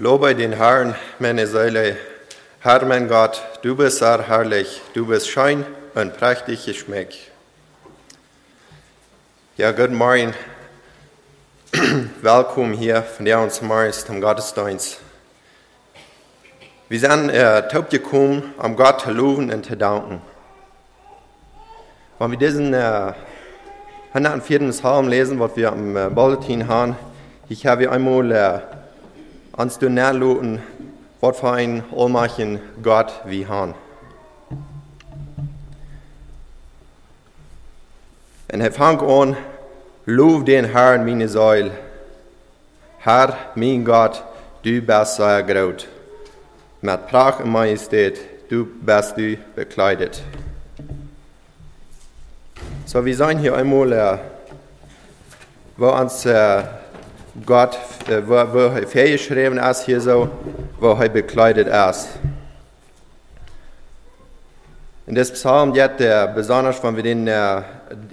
Lobe den Herrn, meine Seele. Herr, mein Gott, du bist sehr herrlich, du bist schön und prächtig geschmeckt. Ja, guten Morgen. Willkommen hier von der uns morgens zum Gottesdienst. Wir sind äh, taub gekommen, um Gott zu loben und zu danken. Wenn wir diesen äh, 104. Psalm lesen, was wir am äh, Bulletin haben, ich habe einmal äh, ans du nachluten, was für ein allmächtigen Gott wir haben. Und er fängt an, lob den Herrn, meine Säule. Herr, mein Gott, du bist sehr groß. Mit Pracht und Majestät, du bist du bekleidet. So, wir sind hier einmal, äh, wo uns äh, Gott, äh, wo, wo er festgeschrieben ist hier so, wo er bekleidet ist. In das Psalm jetzt, äh, besonders wenn wir den äh,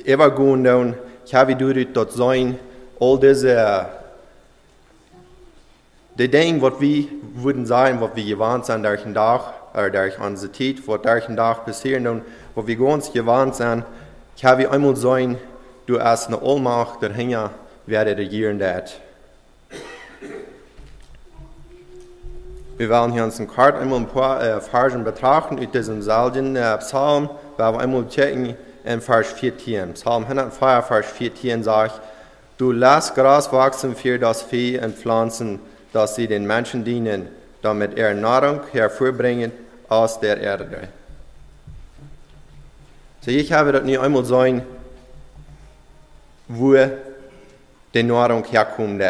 übergehen, ich habe durch dort sein, all diese äh, die Dinge, was wir würden sagen, was wir gewarnt sind durch den Tag, oder durch unsere Zeit, was durch den Tag passiert und wo wir ganz gewarnt sind, ich habe einmal sagen, du hast eine Allmacht, der Hänger werde regieren dat. Wir wollen hier uns Kart einmal ein paar äh, Versen betrachten aus diesem selben äh, Psalm, weil wir einmal checken in Vers 14. Psalm 104, Vers 14 sagt, du lässt Gras wachsen für das Vieh und Pflanzen, dass sie den Menschen dienen, damit er Nahrung hervorbringen aus der Erde. So, ich habe das nicht einmal sagen, wo die Nahrung herkommt.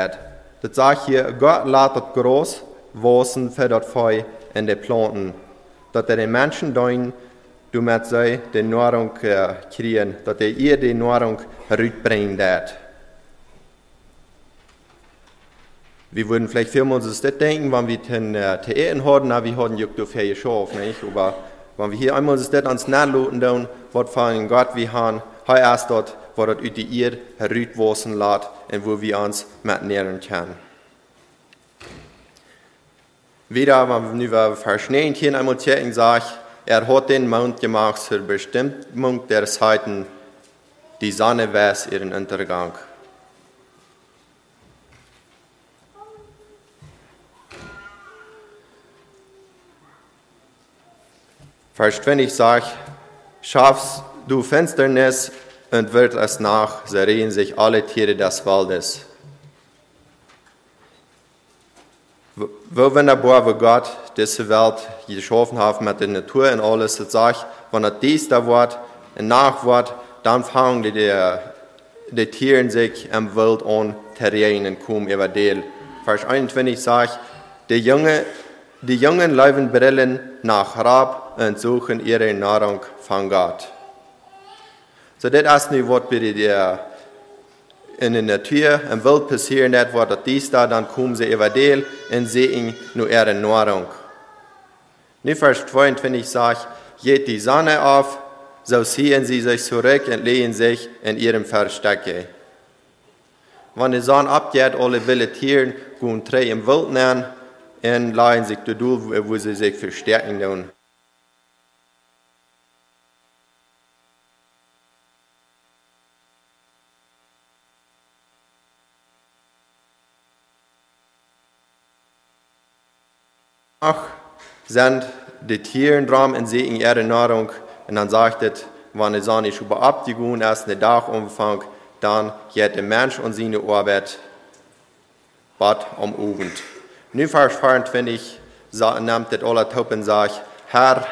Hier, Gott lässt das groß wachsen für das Feu in den Planten, dass er den Menschen dein, du mit sie die Nahrung äh, kriegen, dass er ihr die Nahrung herüberbringen wird. Wir würden vielleicht vielmals das denken, wenn wir den äh, Theater haben, na, wir haben ja dafür geschaffen, nicht? Aber wenn wir hier einmal das ans nachluten, dann, was einen Gott wir haben, hat erst dort, wo das ut die Erde herüberwasen lässt und wo wir uns mitnehmen können. Wieder, wenn wir Vers 19 einmal checken, sagt, er hat den Mond gemacht zur Bestimmung der Zeiten, die Sonne weiß ihren Untergang. Vers 20 sagt, schaffst du Finsternis und wird es nach, so regen sich alle Tiere des Waldes. Wo wunderbar, wo Gott diese Welt geschaffen hat mit der Natur und alles, das sagt, wenn er dies da wird, und nach wird, dann fangen die, die, Tiere sich im Wild an zu und kommen über den. Vers 21 sagt, die, Junge, die Jungen laufen Brillen nach Rab und suchen ihre Nahrung von Gott. So, das ist nicht, was bei der in Natur im Welt passieren, das was dies da, dann kommen sie über den und sehen nur ihre Nahrung. Nun Vers 22 sagt, geht die Sonne auf, so ziehen sie sich zurück und legen sich in ihrem Verstecke. Wenn die Sonne abgeht, alle wilde Tiere gehen drei im Wild nehmen und legen sich dort, wo sie sich verstärken. Tun. Ach, sind die Tiere dran und sehen ihre Nahrung. Und dann sagt es, wenn die Sonne über abgegangen ist, der Dachumfang, dann geht der Mensch und seine Arbeit bad am Abend. Nun Vers 24 nimmt das alle Top und sagt, Herr,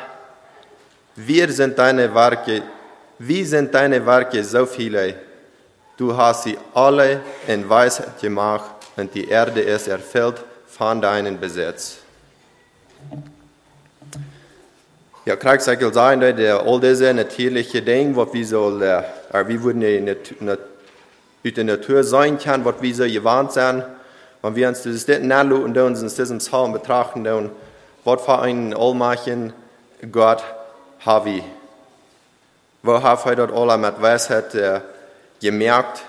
wir sind deine Werke, wie sind deine Werke so viele? Du hast sie alle in Weisheit gemacht und die Erde ist erfüllt von deinem Besitz. Ja, krijg ik al zijn dat al deze natuurlijke dingen, wat we zo, uh, wie würden uit de natuur sein können, was wir so gewarnt sind, wenn wir uns das nachschauen und uns diesen Psalm betrachten, dann, was für einen allmächtigen Gott haben wir? Wo haben wir dort alle mit Weisheit äh, gemerkt,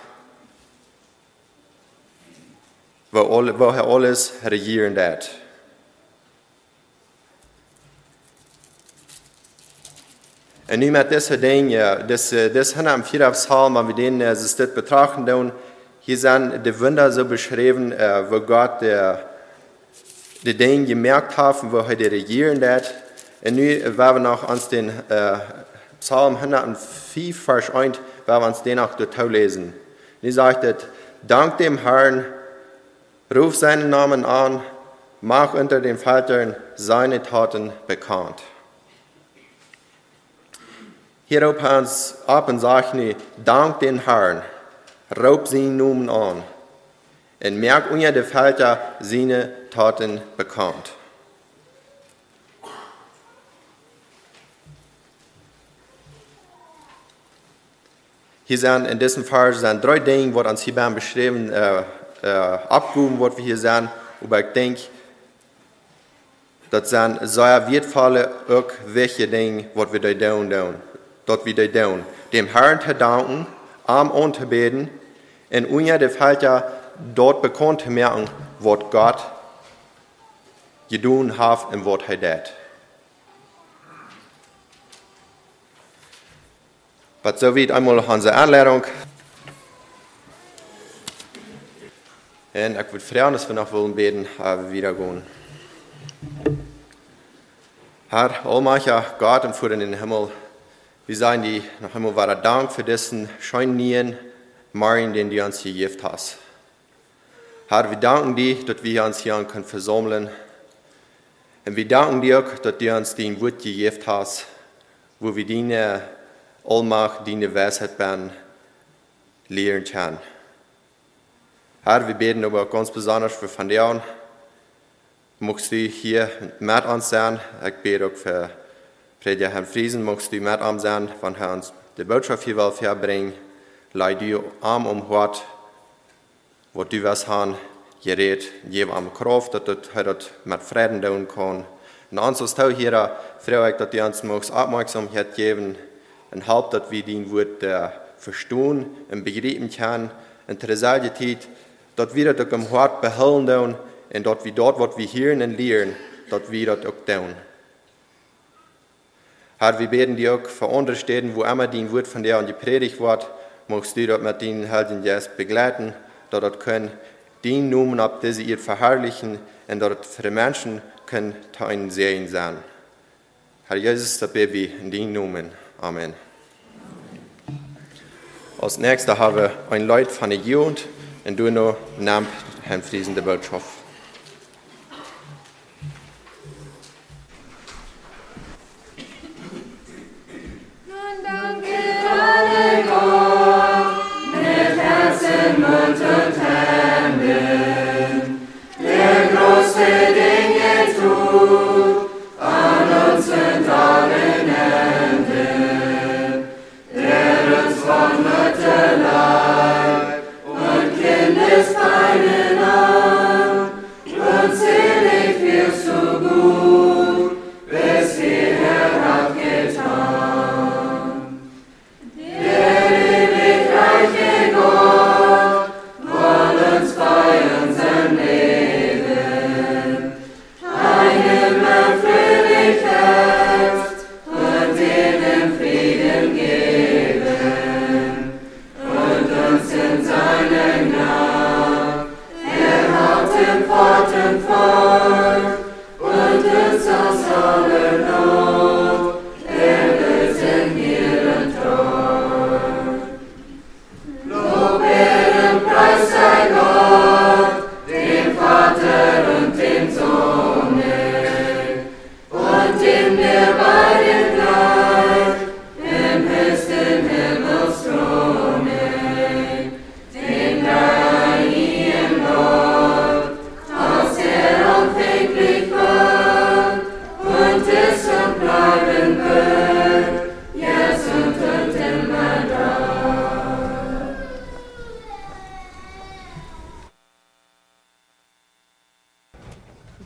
wo, all, wo er alles regieren hat? En nu met deze dingen, deze, deze hinne am vierde psalm, waar we den, dit betrachten doen, hier zijn de Wunder so beschreven, uh, wo Gott de, de dingen gemerkt hat, wo er die regieren hat. Und nu werden wir noch uns den uh, Psalm 104, Vers 1, werden wir uns den auch durchlesen. Die sagt, es, dank dem Herrn, ruf seinen Namen an, mach unter den Völkern seine Taten bekannt. Hierop hans ab und sagt nie, dank den Herrn, raub seinen Namen an und merk unter den Völkern seine Taten bekannt. Hier sind in diesem Fall sind drei Dinge, die uns hier beschrieben, äh, äh, abgehoben wird, wie hier sind. Aber ich denke, das sind sehr wertvolle, auch welche Dinge, die wir da tun, tun. Dort wir da tun. Dem Herrn zu danken, arm anzubeten, und unter der Falter dort bekannt zu merken, was Gott getan hat und was er tut. Was so weit einmal unsere Anleitung. Und ich würde fragen, dass wir noch wollen beten, aber wieder gehen. Herr, allmächtiger Gott und Vater in den Himmel, wir sagen dir noch einmal wahrer Dank für diesen scheinen Morgen, den du uns hier gegeben hast. Herr, wir danken dir, dass wir uns hier können versammeln Und wir danken dir, dass du uns den Wort gegeben hast, wo wir deine Allmacht, deine Weisheit ben, lehren können. Herr, wir beten aber ganz besonders für Van Deon. Magst du hier mit uns sein? Ich bete auch für Prediger Herrn Friesen. Magst du mit uns sein, wenn er uns die Botschaft hier will verbringen? Leid du arm um Hort, wo du was haben, gerät, gib am Kraft, dass du das mit Frieden tun kann. Und uns ist auch hier, freue ich, dass du uns magst Aufmerksamkeit geben und helpt, dass wir den Wort äh, verstehen und begreifen können. Und selben Zeit, dass wir das im Hart behalten und dass wir dort, was wir hören und lernen, dass wir das auch tun. Herr, wir beten dir auch für andere Städten, wo immer dein Wort von dir an die Predigt wird, magst du das mit deinen Helden jetzt begleiten, dass das können den Namen ab, die sie ihr verherrlichen und das für die Menschen können ein Sehen sein. Herr Jesus, das beten wir in deinen Namen. Amen. Als nächster haben wir ein Leut von der Jugend und du noch nimmt Herrn Friesen der Botschaft.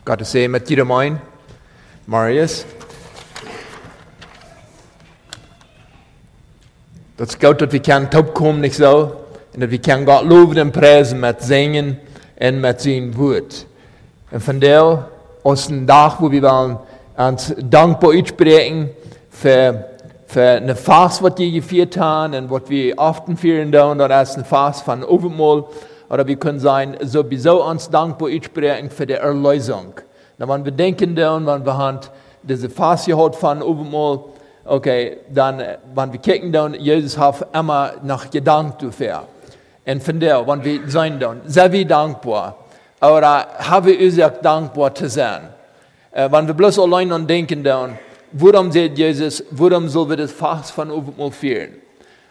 God is zeggen met iedereen, Marius. Dat is goed dat we kan opkomen niet zo. En dat we kan God loven en prijzen met zingen en met zijn woord. En vandaar, als een dag waar we wel ons dankbaar uitspreken voor, für eine Fast, was die gefeiert haben und was wir oft feiern da, und das ist eine Fast von Overmol. Oder wir können sein, sowieso uns dankbar aussprechen für die Erlösung. Wenn wir denken da, wenn wir haben diese Fast gehabt von Overmol, okay, dann, äh, wenn wir kicken dann, Jesus hat immer nach gedankt dafür. Und von der, wenn wir sein dann, sehr wir dankbar. Aber haben wir uns dankbar zu sein. Äh, wenn wir bloß allein an denken dann, warum sagt Jesus, warum soll wir das Fast von Overmol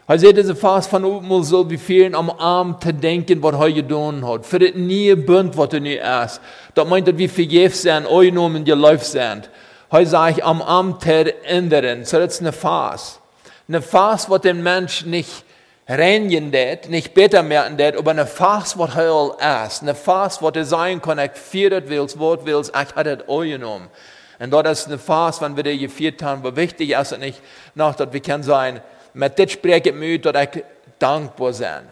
führen? Er sagt, diese Fast von Overmol soll wir führen, am Abend zu denken, was er getan hat. Für das nie Bund, was er nicht ist. Das meint, vergeben sind, euch in die Lauf sind. Er sagt, am Abend zu ändern. So, das ist eine Fast. Eine Fast, was den Mensch nicht reinigen det, nicht besser merken det, aber eine Fast, was er ist. Eine Fast, was er sein kann, ich viert wills, Wort wills, ich hatte es euch genommen. Und dort ist eine Fast, wenn wir die geführt haben, wo wichtig ist und nicht noch, dass wir können sein, mit dit spreek ik met dat ik dankbaar zijn.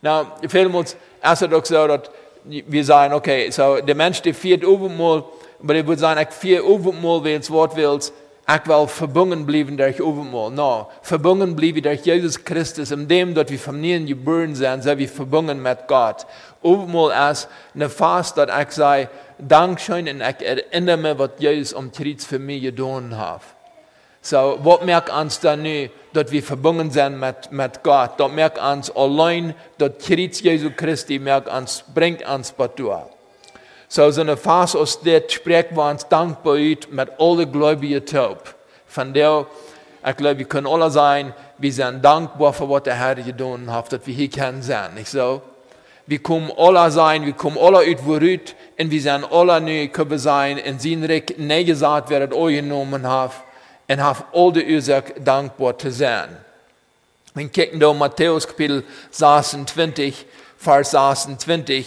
Nou, vielmals ist es auch so, dass wir sagen, okay, so der Mensch, der viert overmal, aber der würde sagen, ich vier overmal, wenn es Wort willst, ich will verbunden bleiben durch overmal. No, verbunden bleiben durch Jesus Christus, in dem, dass wir von ihnen geboren sind, sind wir verbunden mit Gott. Overmal ist eine Fast, dass ich sage, Dankeschön und ich erinnere mich, was Jesus am Kreuz für mich getan hat. So, was merkt uns dann nu, dass wir verbunden sind mit, mit Gott? Das merkt uns allein, das Kreuz Jesu Christi merkt uns, bringt uns Batua. So, so eine Phase aus der sprechen wir uns dankbar uit mit allen Gläubigen taub. Von der, ich glaube, wir können alle sein, wir sind dankbar für was der Herr getan hat, dass wir hier können sein, nicht so? Wir kommen alle sein, wir kommen alle uit woruit, und wir sind alle nu können sein, in sein Reich, nee gesagt, wer das euch genommen hat en har all de Ursache dankbar sein. Wir kicken da Matthäus Kapitel 26, Vers 26,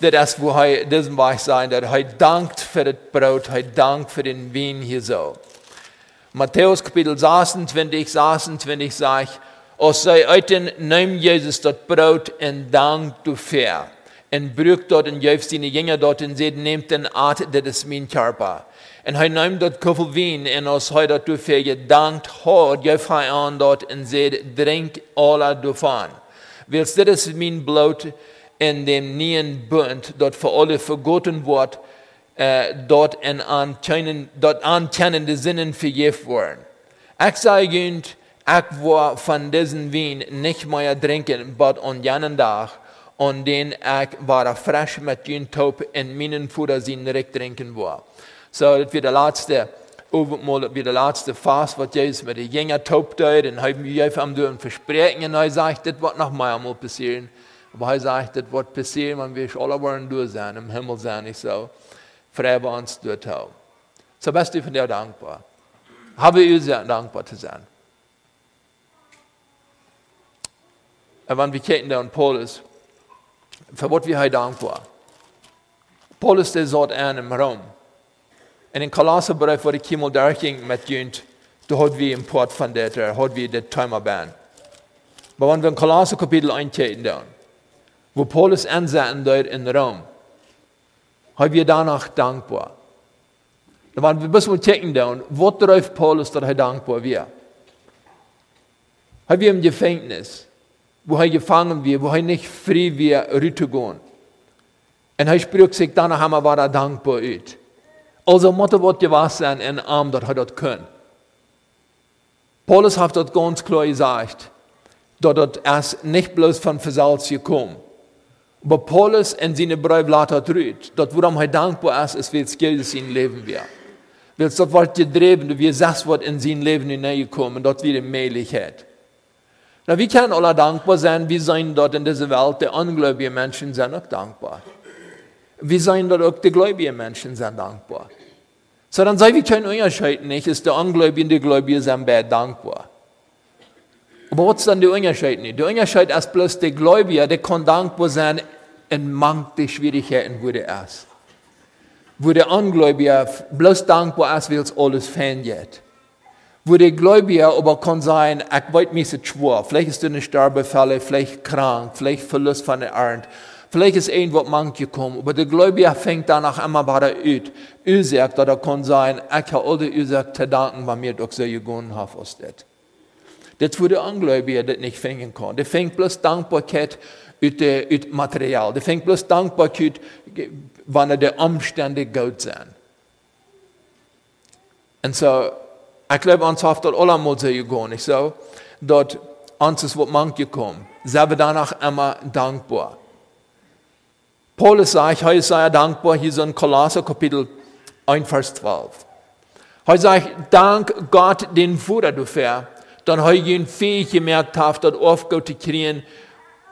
das ist, wo er diesen Weich sein, dass er dankt für das Brot, er dankt für den Wein hier so. Matthäus Kapitel 26, 26 sagt, als sei heute nimm Jesus das Brot und dank dafür. Und brücht dort und jäuft seine Jünger dort und sagt, nehmt den Art, das ist mein Körper. En hij neemt dat koffel wien en als hij dat dafür gedankt hat, geeft hij aan dat en zegt, drink alle daarvan. Wils dit is mijn bloed in dem nieuwen bund, dat voor alle vergoten wordt, uh, dat en aankennen, dat aankennende zinnen vergeven worden. Ik zei junt, ik wil van diesen wien niet meer drinken, but on jenen dag, on den ik war frisch met jun top en mijn voeder zien direct drinken wil. So, wird der letzte Abendmahl, das wird der letzte Fast, was Jesus mit den Jüngern taubt hat. Und haben wir einfach am versprechen. Und er sagt, das wird noch mal einmal passieren. Aber er sagt, das wird passieren, wenn wir alle wollen durch sein, im Himmel sein, nicht so. Frei bei uns dort auch. So bist du von dir dankbar. Habe ich sehr dankbar zu sein. Und wenn wir kicken da an Paulus, für was wir heute dankbar. Paulus, der sagt im Raum. En in Kolosserbrief waar ik helemaal daar met junt, toen hadden we een poort van dit, hadden we dit bij. Maar wanneer we in Kolosser kapitel 1 kijken dan, wo Paulus anzetten dort in Rom, haben wir danach dankbar. We best wel kijken dan, wat drijft Paulus hij dankbar weer? Haben wir im Gefängnis, wo er gefangen wird, wo er nicht frei wird, rübergehen. Und er spricht sich danach einmal, war er dankbar ut. Also måtte vårt gewas sein en arm dat hat können. Paulus hat dort ganz klar gesagt, dass das erst nicht bloß von Versalz gekommen. Aber Paulus in seine Briefe later drüht, dort worum er dankbar ist, ist, weil es Geld in sein Leben wir. Weil es dort wird gedreven, wie das wird in sein Leben hineingekommen, dort wieder Möglichkeit. Na, wir können alle dankbar sein, wir sind dort in dieser Welt, die ungläubigen Menschen sind auch dankbar. Wir sind dort auch die gläubigen Menschen sind dankbar. So dann sei wir kein Unterschied nicht, ist der Ungläubige und der Gläubige sind beide dankbar. Aber was ist dann der Unterschied nicht? Der Unterschied ist bloß der Gläubige, der kann dankbar sein in manchen Schwierigkeiten, wo der ist. Wo der Ungläubige bloß dankbar ist, weil es alles fehlt. Wo der Gläubige aber kann sein, ich weiß mich schwor, vielleicht ist eine Sterbefälle, vielleicht krank, vielleicht Verlust von der Ernte. Vielleicht ist ein was manche gekommen, aber der Gläubige fängt danach immer weiter ut. Ursache, dass er kann sein, ich habe alle Ursache zu danken, was mir doch so gegangen hat aus das. Das würde Ungläubige das nicht finden können. Der fängt bloß Dankbarkeit uit, uit Material. Der fängt bloß Dankbarkeit, wann die Umstände gut sind. Und so, ich glaube, uns hat das allemal so gegangen. Ich so, dort uns ist was manche kommen. Sind wir danach immer dankbar. Paulus sagt, heute sei er dankbar, hier so in Kolosser Kapitel 1, Vers 12. Heute sagt, dank Gott den Führer dafür, dann habe ich fähig gemerkt, hat, dort aufgehört zu kriegen,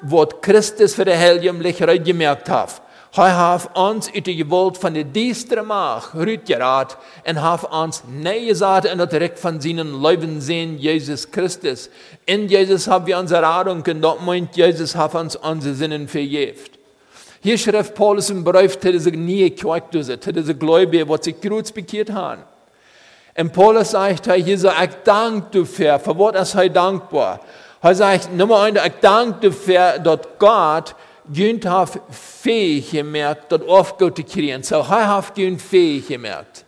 was Christus für die Helgen Licht gemerkt hat. Hij heeft ons uit de geweld van de diestere macht uitgeraad en heeft ons neergezet in het recht van zijn leven zijn, Jezus Christus. In Jezus hebben we onze Radung en dat meint Jezus heeft ons onze zinnen vergeeft. Hier schrijft Paulus een brief til deze nieuwe kerk, til deze Gläubige, wat zich kreuz bekeerd hebben. En Paulus zegt hij hier so, ik dank dafür, voor wat is hij dankbaar? Hij zegt, nummer 1, ik dank dafür, dat God Gud har fähig gemerkt, dat aufgehört zu kriegen. So, er hat Gud fähig gemerkt.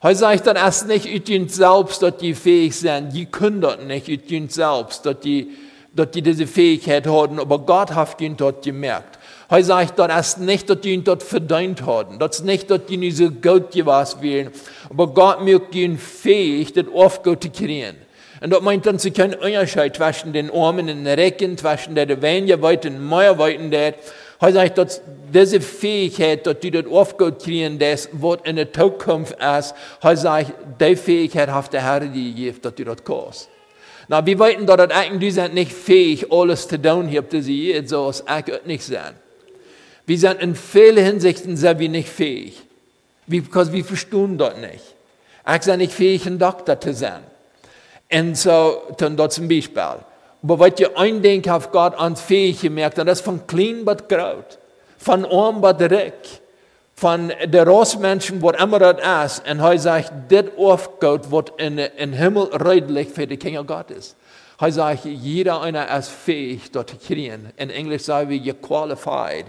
Er sagt dann erst nicht Gud selbst, dass die fähig sind. Die können das nicht Gud selbst, dass die, dass die diese Fähigkeit haben, aber Gott hat Gud dort gemerkt. Er sagt dann erst nicht, dass die ihn dort verdient haben. Das ist nicht, dass die nicht so gut gewesen wären. Aber Gott merkt ihn fähig, das aufgehört zu kriegen. Und dat meint dan, ze kunnen onderscheid zwischen den Armen und den Recken, zwischen der weniger weit und mehr weit der. Er sagt, dass diese Fähigkeit, dass die das aufgehört kriegen, das wird in der Zukunft ist, er sagt, die Fähigkeit hat der Herr die gegeben, dass die das kannst. Na, wir wissen, dass das eigentlich sind nicht fähig, alles zu tun, hier, dass sie jetzt so als ich nicht sein. Wir sind in vielen Hinsichten sehr nicht fähig. Weil wir verstehen das nicht. Ich bin nicht fähig, ein Doktor zu sein. Und so, dann dort zum Beispiel. Aber was ihr eindenkt, hat Gott ans fähig gemerkt, und das von klein bis groß, von arm bis reich, von der Rossmenschen, was immer das ist, und er sagt, das aufgeht, was in den Himmel redlich für die Kinder Gottes. Er sagt, jeder einer ist fähig, dort zu kriegen. In Englisch sagen wir, you're qualified.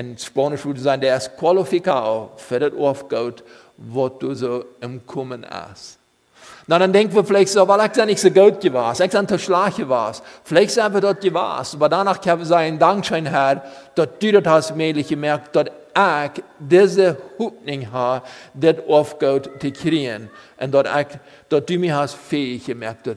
In Spanisch würde sagen, der ist qualifiziert für das aufgeht, was du so im Kommen ist. Na, dann denken wir vielleicht so, weil ich ja nicht so gut gewesen, ich bin schlecht gewesen. Vielleicht sind wir dort gewesen, aber danach können wir sagen, Dankeschön, Herr, dass du das hast mählich gemerkt, dass ich diese Hoffnung habe, das aufgeht zu kriegen. Und dass, ich, dass du mich hast fähig gemerkt, das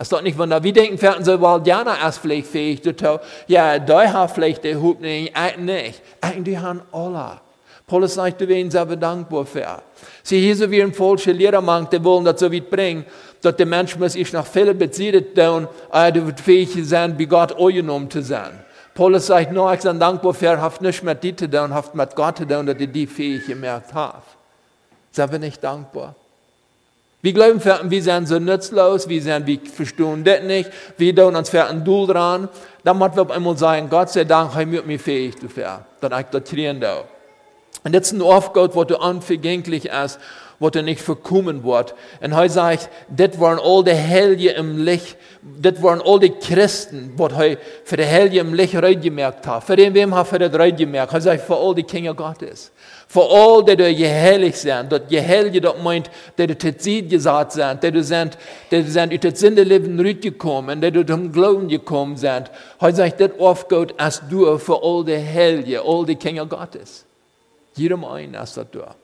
Es ist doch nicht wunder. Wir denken, werden so, weil Jana ist vielleicht fähig, das auch. Ja, da hat vielleicht die ich nicht. Ich, die haben alle. Paulus sagt, du werden selber dankbar für. Sie hier so wie ein falscher Lehrermann, der wollen das so weit bringen, dass der Mensch muss ich nach vielen bezieht tun, du wird fähig sein, wie Gott angenommen zu sein. Paulus sagt, no, ich bin dankbar für, haft nicht mit dir zu tun, haft mit Gott zu tun, dass ich die fähig gemerkt habe. Sind wir nicht dankbar? Wir glauben, wir sind so nutzlos, wir sind, wir verstehen das nicht, wir tun uns für ein Duel dran. Dann müssen wir auf einmal sagen, Gott sei Dank, er mir mir fähig dafür, dass ich das trainieren darf. Und ist ein Aufgabe, wo du unvergänglich ist, wo du nicht verkommen wird. Und heute sagt, das waren all die Helge im Licht, das waren all die Christen, die heute für die Helge im Licht gemerkt haben. Für den, wem hat er das gemerkt? Er sagt, für all die Kinder Gottes. Für all die, die geheilig sind, dort geheilig, das meint, die du Ziel gesagt sind, die du sind, die du sind, dem Leben rausgekommen, die du zum Glauben gekommen sind. Heute sagt, das Aufgabe als du für all die Helge, all die Kinder Gottes. Jedem einen ist das da.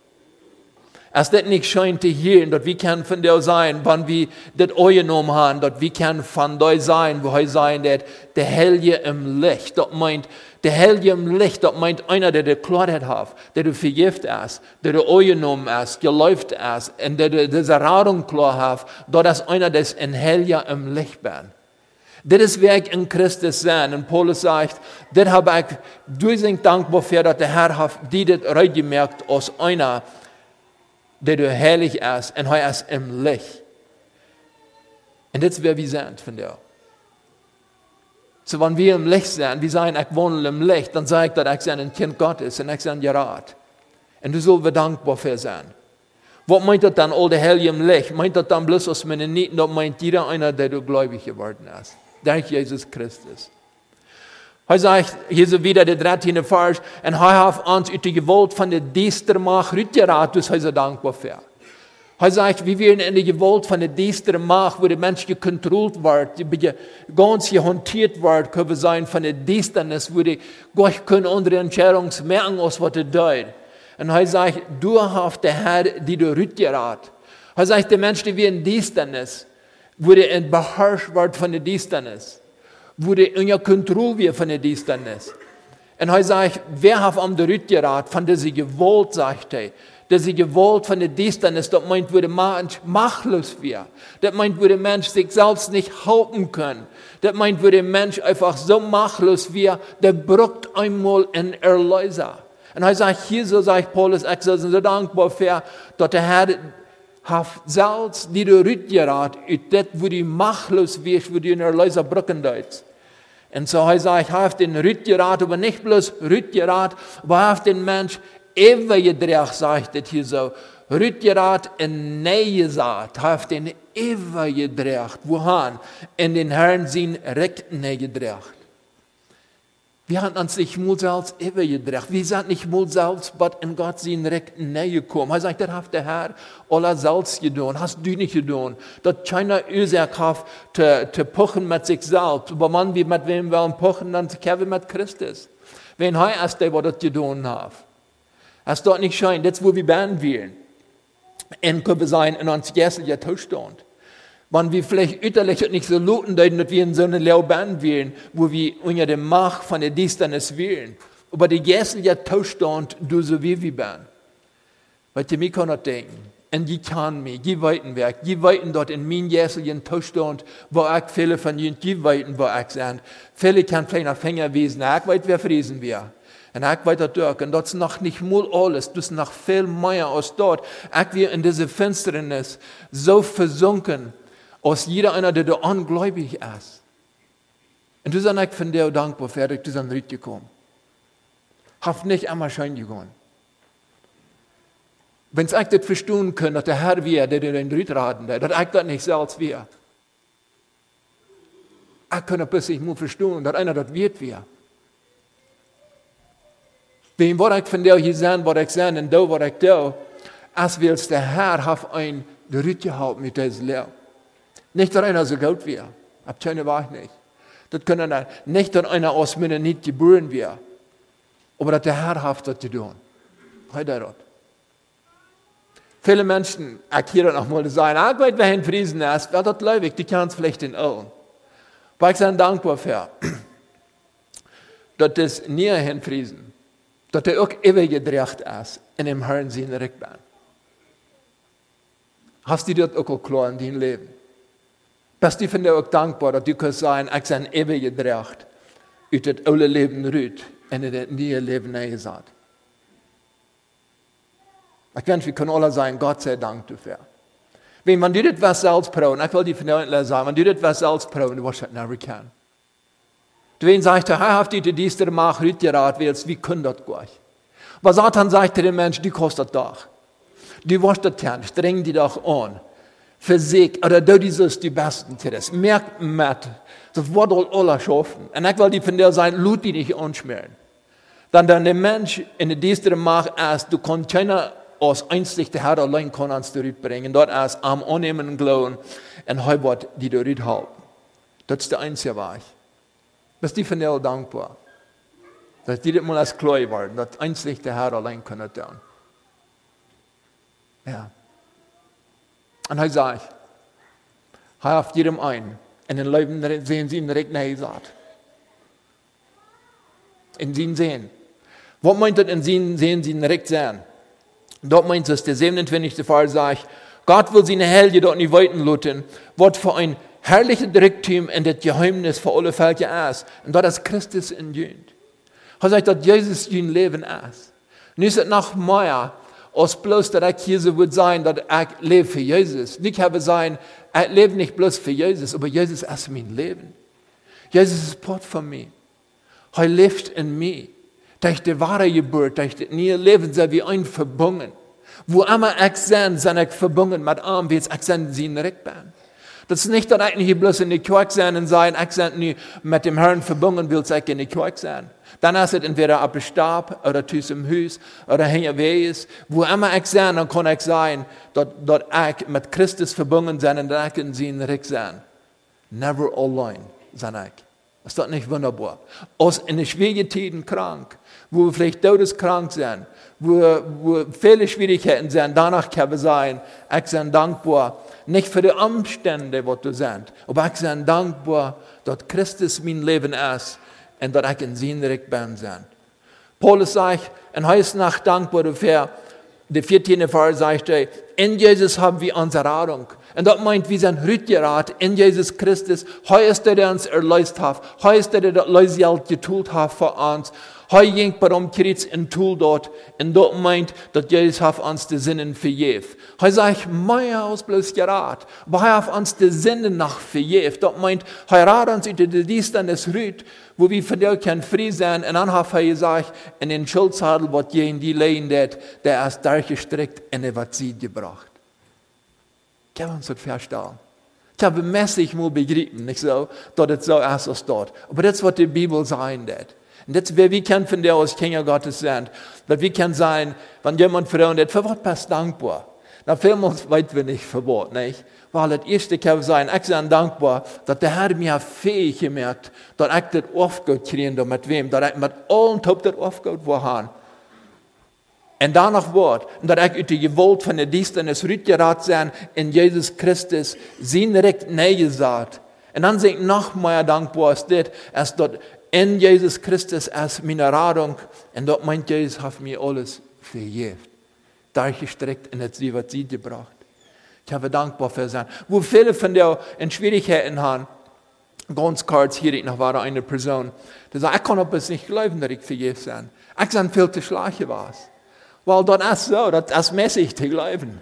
Es ist nicht schön zu hören, dass wir können von dir sein, wenn wir das angenommen haben, dass wir können von dir sein, wo wir sein, dass der Helge im Licht, das meint, der Helge im Licht, das meint einer, der die Klarheit hat, der du vergift ist, der du angenommen ist, geläuft ist, und der du diese Radung klar hat, dass ist einer, der in Helge im Licht bin. Das ist Werk in Christus sein. Und Paulus sagt, das habe ich durchsing dankbar für, dass der Herr hat die das gemerkt aus einer, der du und er ist im Licht. Und das ist wer wir sind von dir. So, wenn wir im Licht sind, wir sagen, ich wohne im Licht, dann sage ich, dass ich ein Kind Gottes und ich bin Gerat. Und du sollst dankbar für sein. Was meint das dann, all der Hell im Licht? Meint das dann bloß aus meinen Nieten, das meint jeder einer, der du gläubig geworden ist dank Jesus Christus. Zegt, hier is wieder der 13e Vers, en hij heeft ons uit de geweld van de duister macht uitgeraad, dus hij is dankbaar voor. Hij zegt, wie wir in de gewalt van de diestere macht, wo de mens gecontroleerd wordt, die ganz gehanteerd wordt, kunnen zijn van de diesternis, wo die Gott kunnen andere Entscheidungen merken, als wat er doet. En hij zegt, du hast de Herr, die du rütgeraat. Hij zegt, de mens die wie in diesternis, wo die in beheerscht wordt van de diesternis, die in je controle weer van de diesternis. En hij zegt, wer heeft am de rütgeraat van deze gewalt, zegt hij dass sie gewollt von der Distanz, das meint, der Mensch machtlos wäre. Das meint, der Mensch sich selbst nicht halten kann. Das meint, der Mensch einfach so machtlos wäre, der braucht einmal einen Erlöser. Und er sagt, hier so sagt Paulus, ich bin so dankbar für, dass der Herr selbst die Rütgerat, das, wo die machtlos wird, wo die einen Erlöser brücken deutet. Und so er sagt, ich habe den Rütgerat, aber nicht bloß Rütgerat, aber ich habe den Mensch eeuwige dreig, sagt het hier so. Rütgerat en neue zaad, heeft een eeuwige dreig, wohan in den Herrn zien recht neue dreig. Wir haben uns nicht selbst übergedreht. Wir sind nicht selbst, was in Gott sind recht näher gekommen. Er sagt, das hat der Herr aller selbst getan. Hast du nicht getan. Das keiner Ursache hat, zu, zu pochen mit sich selbst. Aber man, wie mit wem wollen pochen, dann kämpfen mit Christus. Wenn er erst der, was das getan hat. Als dort nicht scheint, das wo wir beten wollen. Und können sein in uns geistlicher Zustand. Wenn wir vielleicht äußerlich nicht so luten, dass wir in so einer Lehre beten wollen, wo wir unter der Macht von der Distanz wählen. Aber der geistliche Zustand, du so wie wir beten. Weil die mir kann das denken. Und die kann mir, die weiten weg, die weiten dort in meinem geistlichen Zustand, wo ich viele von ihnen, die weiten, wo ich sind. Viele kann vielleicht noch Fänger wissen, ich weiß, wer friesen wir. En ik weet dat ook. En dat is nog niet moeilijk alles. Dus nog veel meer als dat. Ik weer in deze finsternis zo verzonken. Als jeder einer, der da ungläubig ist. Und du sagst, ich bin dir für, dass du dann Ried gekommen. Hab nicht einmal schön gegangen. Wenn ich das verstehen kann, dass der Herr wir, der dir den Ried raten, dass ich das nicht selbst wir. Ich kann ein bisschen mal verstehen, dass einer das wird wir. Wem wat ik van jou hier zijn, wat ik zijn en do wat ik doe, als wils der Herr heeft een de rit gehouden met deze leer. Nicht, dass einer so gut wäre. Ab keine war ich nicht. Das können dann nicht, dass einer aus mir nicht geboren wäre. Aber dass der Herr hat das getan. Heute dort. Viele Menschen erkennen auch mal ah, Gott, wer in Friesen ist, wer das läufig, die kann es vielleicht in Ohren. Aber ich bin dankbar für, dass das nie in Friesen dat hij ook eeuwig gedreigd is in hem Herrn zijn rekbaan. Hast du ook al klar in dein Leben? Von dir auch dankbar, dass du kannst sagen, ich bin ewig gedreigd uit het oude Leben rüt en in het nieuwe Leben neergezet. Ich wens, wir können alle sagen, Gott sei Dank dafür. Wenn man dit was selbst proben, ich will die von dir sagen, wenn du dit was proben, du wirst das nicht kennen. Dwayne sagte, hij heeft die diestere maag uitgeraad willst, wie kann das gleich? Aber Satan sagte dem Menschen, die kostet doch. Die wirst das kennen, streng die doch an. Sich, oder du die sollst die Besten für das. Merkt mit, das wird all alle schaffen. Und ich will die von dir sein, lut die nicht anschmieren. Dann der Mensch in der diestere maag erst, du keiner aus einzig der Herr allein kann ans Rüt bringen. Dort erst am annehmen glauben, und wird die Rüt halten. Das ist der einzige Weg. Bist die von dir dankbar? Dass die das mal als klar waren, dass einzig der Herr allein kann tun. Ja. Und er sagt, er auf jedem ein, in den Leben sehen sie ihn direkt gesagt. In sie sehen. Was meint das in sie sehen sie ihn direkt sehen? Dort meint es, der 27. Fall sagt, Gott will sie eine Helge dort nicht weiten luten, was für ein herrliche Direktteam in das Geheimnis für alle Völker ist. Und dort ist Christus in Jünd. Er sagt, dass Jesus in Leben ist. Nun ist es noch als bloß, dass ich hier so wird sein, dass ich lebe für Jesus. Nicht habe sein, ich lebe nicht bloß für Jesus, aber Jesus ist mein Leben. Jesus ist Port von mir. Er lebt in mir. Durch die wahre Geburt, durch das neue Leben, sei wie ein verbunden. Wo immer ich sein, sind ich verbunden mit Arm, wie ich sein, sie in Das ist nicht, dass ich nicht bloß in die Kirche sein und sein, ich bin nicht mit dem Herrn verbunden, will ich in die Kirche sein. Dann ist es entweder ab Stab oder im Haus oder hier ist. Wo immer ich sein, dann kann ich sein, dass, dass ich mit Christus verbunden sein und dass ich in sein Rick sein. Never allein, sage ich. Ist das nicht wunderbar? Aus in den schwierigen Zeiten krank, wo wir vielleicht todeskrank sind, wo, wo viele Schwierigkeiten sind, danach können wir sein, ich bin dankbar, nicht für die Umstände, was du sind, aber ich bin dankbar, dass Christus mein Leben ist und dass ich in Sinnreich bin. Paulus sagt, er ist nach dankbar dafür, der 14. Vers sagt er, in Jesus haben wir unsere Radung. Und das meint, wir sind rütgerat in Jesus Christus. Heu ist der, der uns erlöst hat. Heu ist der, der das Leusgeld getult hat für uns. Heu ging bei dem Kreuz in Tool dort. Und das meint, dass Jesus hat uns die Sinnen verjeft. Heu sagt, mein Haus bloß gerat. Aber heu hat uns die Sinnen nach verjeft. Das meint, heu rat uns über die Distanz rüt, wo wir von dir können frei sein. Und dann hat er gesagt, in den Schuldzadel, was je in die lehen, der ist durchgestreckt und was sie gebracht. Kan man så förstå? Ich habe mäßig mal begriffen, nicht so, dass es so ist als dort. Aber das wird die Bibel sein, das. Und das, wer wir kennen von der aus Kinder Gottes sind, weil wir können sein, wenn jemand fragt, für was bist dankbar? Na, vielmals weit wir nicht verbot, nicht? Weil das erste kann sein, ich bin dankbar, dass der Herr mir fähig gemacht, dass ich das aufgehört kriege, mit wem, dass ich mit allen Top das aufgehört war. En danach wordt, dat ik uit de gewollt van de dienstenis rütgerat zijn in Jesus Christus, zijn recht neergezet. En dan zeg ik nog meer dankbaar als dit, als dat in Jesus Christus als meine Radung, en dat meint Jesus hat mir alles vergeeft. Dargestreckt in het wat sie gebracht. Ich habe dankbar für sein. Wo viele von der in Schwierigkeiten haben, ganz kurz hier noch war eine Person, die sagt, ich kann es nicht glauben, dass ich vergeben sein. Ich bin viel zu schlagen was. Weil dat is zo, dat is messig te geloven.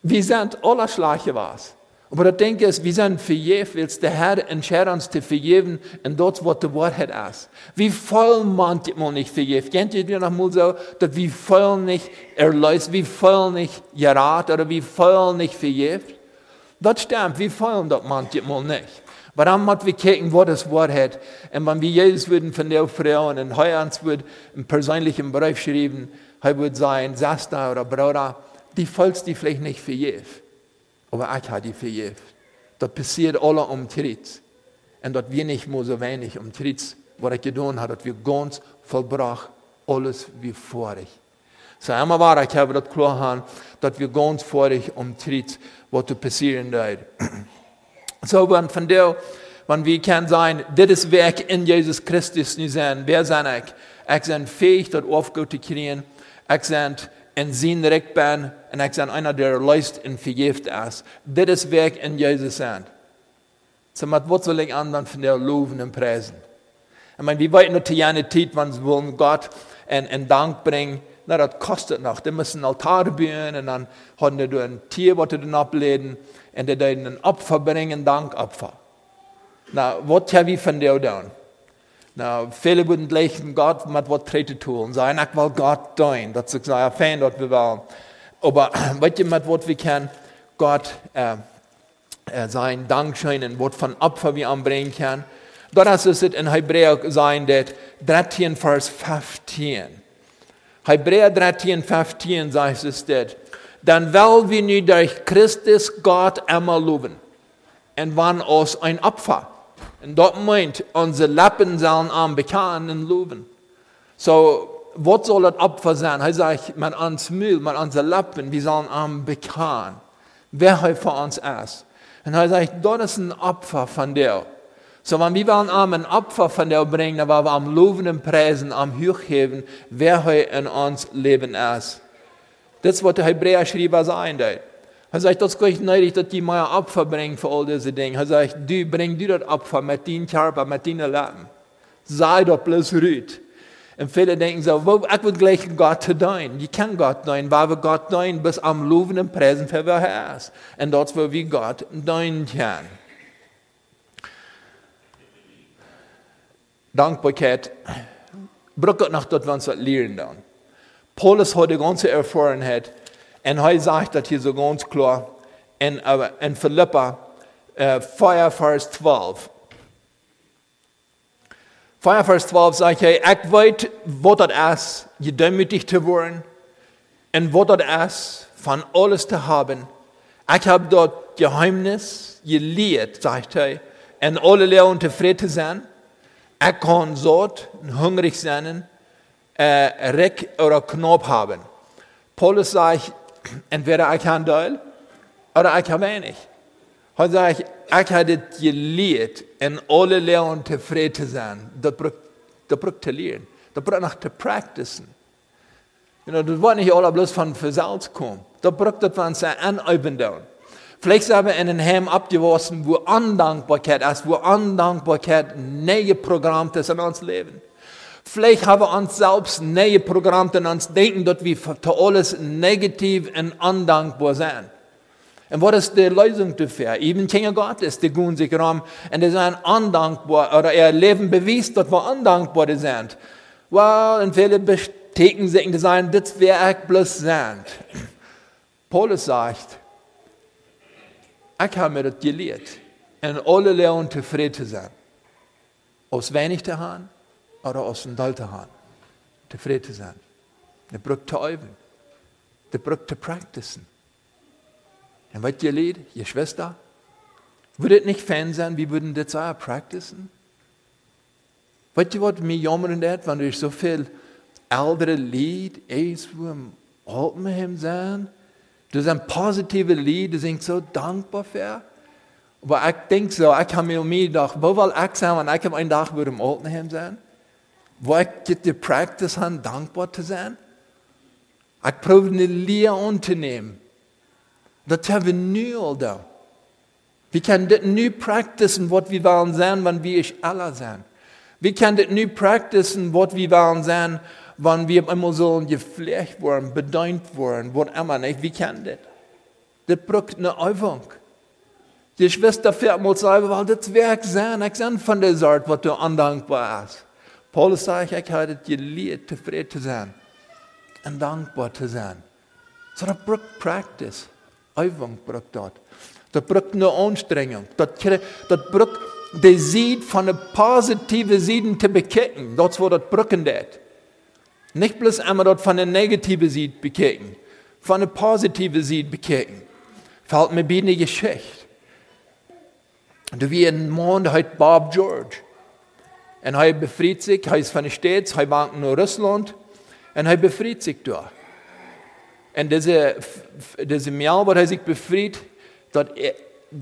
We zijn alle slagen was. Aber das Ding ist, wir sind verjeft, weil der Herr entscheidet uns zu vergeben und dort, was die Wahrheit ist. Wie voll manchmal nicht verjeft. Kennt ihr dir noch mal so, dass wir voll nicht erlöst, wie voll nicht gerat oder wie voll nicht verjeft? Das stimmt, wir voll das manchmal nicht. Aber dann müssen wir gucken, was das hat. Und wenn wir Jesus würden von der Frau und heuer uns wird im persönlichen Brief schreiben, hij würde sein, Sasta oder Bruder, die folgst die vielleicht nicht verjeft. Aber ich habe die verjeft. Das passiert alle um Tritt. Und dass wir nicht nur so wenig um Tritt, was ich getan habe, dass wir ganz vollbracht, alles wie vorig. So einmal war ich habe das klar haben, dass wir ganz vorig um Tritt, was zu passieren wird. So, wenn von der, wenn wir können sein, das ist Werk in Jesus Christus nicht sein, wer sein ich? Ich bin fähig, das aufgehört zu kriegen, ich bin in zijn recht ben en ik ben einer, der leist en vergeeft is. Dit is werk in Jezus zijn. So, met wat wil ik anderen van der loven en prijzen? Ich meine, wie weit noch die Zeit, wenn sie wollen Gott in, in Dank bringen, na, das kostet noch. Die müssen Altar bauen und dann haben die ein Tier, was sie dann ableden und die dann ein Opfer bringen, Dankopfer. Na, was haben wir von der tun? Nou, viele würden gleich Gott mit was treten tun. Sagen, ich will Gott tun. Das ist ein Fan, dort wir wollen. Aber, weißt du, mit was wir können Gott äh, äh, sein Dank scheinen, was von Opfer wir anbringen können. Dort ist es in Hebräer sein, das 13, Vers 15. Hebräer 13, 15 sagt es das. Dann weil wir nicht durch Christus Gott einmal loben. Und wann aus ein Opfer. Und dort meint, unsere Lappen sollen am und loben. So, was soll das Opfer sein? Er sagt, mit uns Müll, mit unseren Lappen, wir sollen am bekannt. Wer heute für uns ist. Und er sagt, dort ist ein Opfer von dir. So, wenn wir wollen ein Opfer von dir bringen, dann wollen wir am Loben und Preisen, am Hochheben, wer heute in uns Leben ist. Das was der Hebräer-Schreiber sein wird. Er sagt, das ist nicht nötig, dass die mal Opfer bringen für all diese Dinge. Er sagt, du bring du das Opfer mit deinem Körper, mit deinen Leben. Sei doch bloß ruhig. Und viele denken so, wo, ich will gleich Gott dienen. Ich kann Gott dienen, weil wir Gott dienen, bis am Loben und Preisen für er ist. Und dort, wo wir Gott dienen können. Dankbarkeit braucht noch dort, was wir lernen. Paulus hat die ganze Erfahrung und er sagt das hier so ganz klar in, in Philippa äh, Feuer, Vers 12. Feuer, Vers 12 sagt, hey, ich weiß, was das ist, gedemütigt zu werden und was das ist, von alles zu haben. Ich habe dort Geheimnis gelehrt, sagt er, und alle Lehren zufrieden zu sein. Ich kann und hungrig sein, äh, Reck oder Knopf haben. Paulus sagt, entweder ich kann Teil oder ich kann wenig. Heute sage ich, ich habe das gelehrt, in alle Lehren zufrieden zu sein. Das braucht, zu lernen. Das braucht noch zu practicen. You know, das war nicht alles bloß von Versals kommen. Das braucht das von sich anüben. Vielleicht sind wir in einem Heim abgewaschen, wo Undankbarkeit ist, wo Undankbarkeit neue Programm ist in uns Leben. Vielleicht haben wir uns selbst neue Programme in uns denken, dass wir für alles negativ und undankbar sind. Und was ist die Lösung dafür? Eben Kinder Gottes, die gehen sich rum und die sind undankbar oder ihr Leben beweist, dass wir undankbar sind. Well, und viele bestätigen sich, die sagen, das wäre ich bloß sind. Paulus sagt, ich habe mir das gelehrt, in alle Lehren zufrieden zu sein. Aus wenig zu haben oder aus dem Dal zu haben. Zufrieden zu sein. De brug zu üben. De brug zu practicen. Und was ihr Lied, ihr Schwester, würde es nicht Fan sein, wie würden das auch practicen? Weißt du, was mir jammern hat, wenn ich so viel ältere Lied ist, wo im Altenheim sind? Das ist ein positives Lied, das ich so dankbar für. Aber ich denke so, ich habe mir gedacht, wo will ich sein, wenn ich einen Tag würde im Altenheim sein? Wo ich die Practice habe, dankbar zu sein? Ich probiere eine Lehre anzunehmen. Das haben wir nu da. Wir können das nu practicen, was wir wollen sein, wenn wir ich alle sein. Wir können das nu practicen, was wir wollen sein, wenn wir immer so gepflegt worden, bedient worden, was immer nicht. Wir kennen das. Das braucht eine Übung. Die Schwester fährt mal sagen, weil das Werk sein, ich sein von der Sorte, was du undankbar ist. Paulus sagt, ich habe das gelehrt, zufrieden zu sein und dankbar zu sein. So, das braucht Practice. Übung braucht dort. Das braucht eine Anstrengung. Das, das braucht die Sied von der positiven Sieden zu bekennen. Ist, wo das brücken das. Nicht bloß einmal dort von der negativen Sied bekennen, von der positiven Sied bekennen. Fällt mir eine Geschichte. Du wie ein der heißt Bob George. Und er befreit sich, er ist von den States, er war in Russland, und er befreit sich da. Und diese, diese Jahr, wo er sich befreit, dort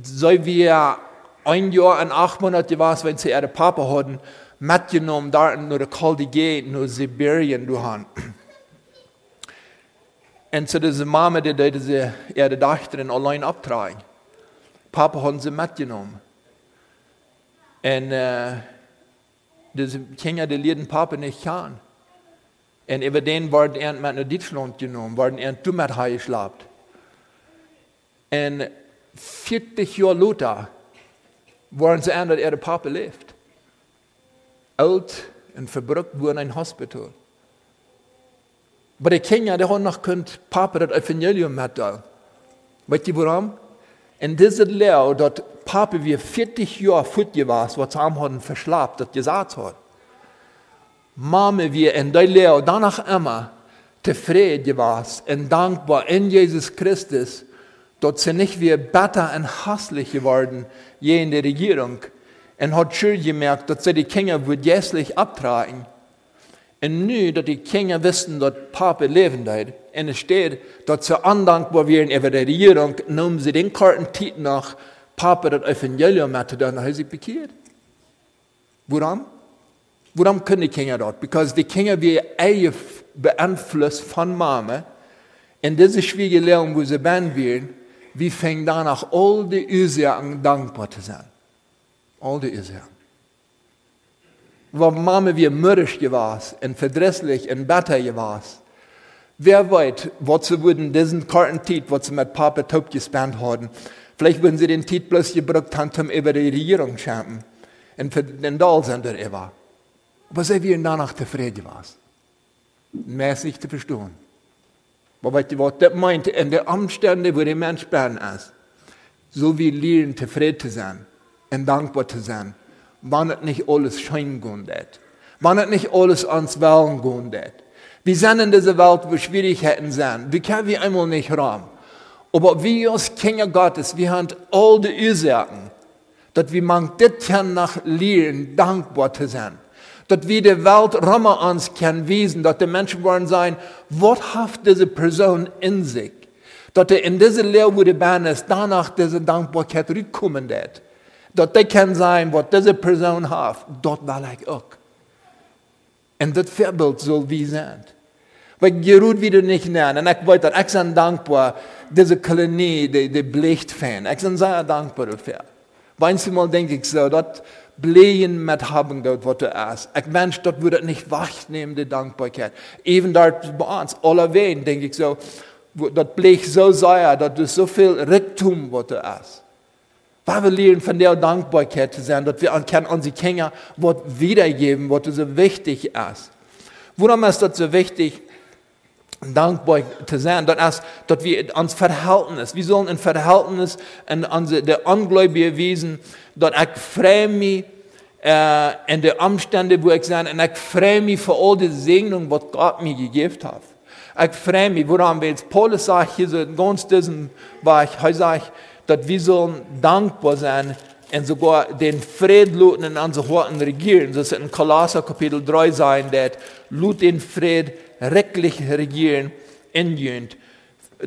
so wie ein Jahr und acht Monate war, wenn sie ihre Papa hatten, mitgenommen, da in der Gegend, in Sibirien, han. Und so diese Mama, die diese ihre Dachterin allein abtragen. Papa hat sie mitgenommen. Und äh, diese Kinder, die lernen Papa nicht kennen. Und über den worden er mit nach Deutschland genommen, worden er dummer geschlagen. Und 40 Jahre später waren sie dass er Papa lebt. Alt und verbrückt wurden in ein Hospital. Aber die Kinder, die haben noch könnt Papa das Evangelium mitteilen. Weißt du warum? In dieser Lehre, dort Papa wie 40 Jahre futtig war, was sie haben verschlafen, das gesagt hat. Mama wie in der Lehre danach immer zufrieden war und dankbar in Jesus Christus, dort sie nicht wie besser und hasslich geworden, je in der Regierung, und hat schon gemerkt, dass sie die Kinder wird jässlich abtragen. Und nu, dass die Kinder wissen, dass Papa leben wird, und es steht, dass sie undankbar werden über die Regierung, nehmen sie den Kartentitel nach Papa das Evangelium mit, dann haben sie bekehrt. Warum? Warum können die Kinder dort? Because die Kinder werden beeinflusst von Mama. In dieser schwierigen Lehre, wo sie werden werden, wie fängt danach all die Ursachen dankbar zu sein. All die Ursachen. Weil Mama wie mürrisch gewesen und verdrisslich und bitter gewesen. Wer weiß, was sie würden diesen Kartentit, was sie mit Papa Taub gespannt haben, vielleicht würden sie den Tit bloß gebraucht haben, um über die Regierung zu schämen. Und für den Dahl sind er immer. Aber sie wir danach zufrieden was. Mehr ist nicht zu verstehen. Aber was das meint? In den Umständen, wo der Mensch bern ist. so wie lernen, zufrieden zu sein und dankbar zu sein, wann es nicht alles gehen wird. Wann es nicht alles ans Wellen wird. Wir sind in dieser Welt, wo Schwierigkeiten sind. Wir können wir einmal nicht rum. Aber wir als Kinder Gottes, wir haben all die Ursachen, dass wir man das nach lernen, dankbar zu sein. Dass wir die Welt rum uns können wiesen, dass die Menschen wollen sein, was hat diese Person in sich? Dass er in diese Lehre, wo die Bahn ist, danach diese Dankbarkeit rückkommen wird. Dass die kann sein, was diese Person hat, dort will ich auch. Und das Vorbild soll wie sein. Weil Gerud wieder nicht nennen. Und ich wollte, ich bin dankbar, diese Kolonie, die, die bleicht fan. Ich bin sehr dankbar dafür. Manchmal denke ich so, dass Blähen mit haben dort, was du hast. Ich wünsche, dort würde nicht wahrnehmen, die Dankbarkeit. Even dort bei uns, alle wen, denke ich so, dort blech so sehr, dass du so viel Rektum, was du hast. Weil wir lernen von der Dankbarkeit zu sein, dass wir an unsere Kinder was wiedergeben, was so wichtig ist. Warum ist das so wichtig? Dankbar zu sein, dass, dass wir uns Verhältnis, wir sollen ein Verhältnis in unsere, der Ungläubige Wesen, dass ich freue mich äh, in den Umständen, wo ich sein, und ich freue mich für all die Segnungen, was Gott mir gegeben hat. Ich freue mich, woran wir jetzt Paulus sagt, hier so ganz diesen war ich, er sagt, dass wir sollen dankbar sein und sogar den Fried in unseren Horten regieren. Das ist in Kolosser Kapitel 3 sein, dass Lut den Fried rechtlich regieren injünt.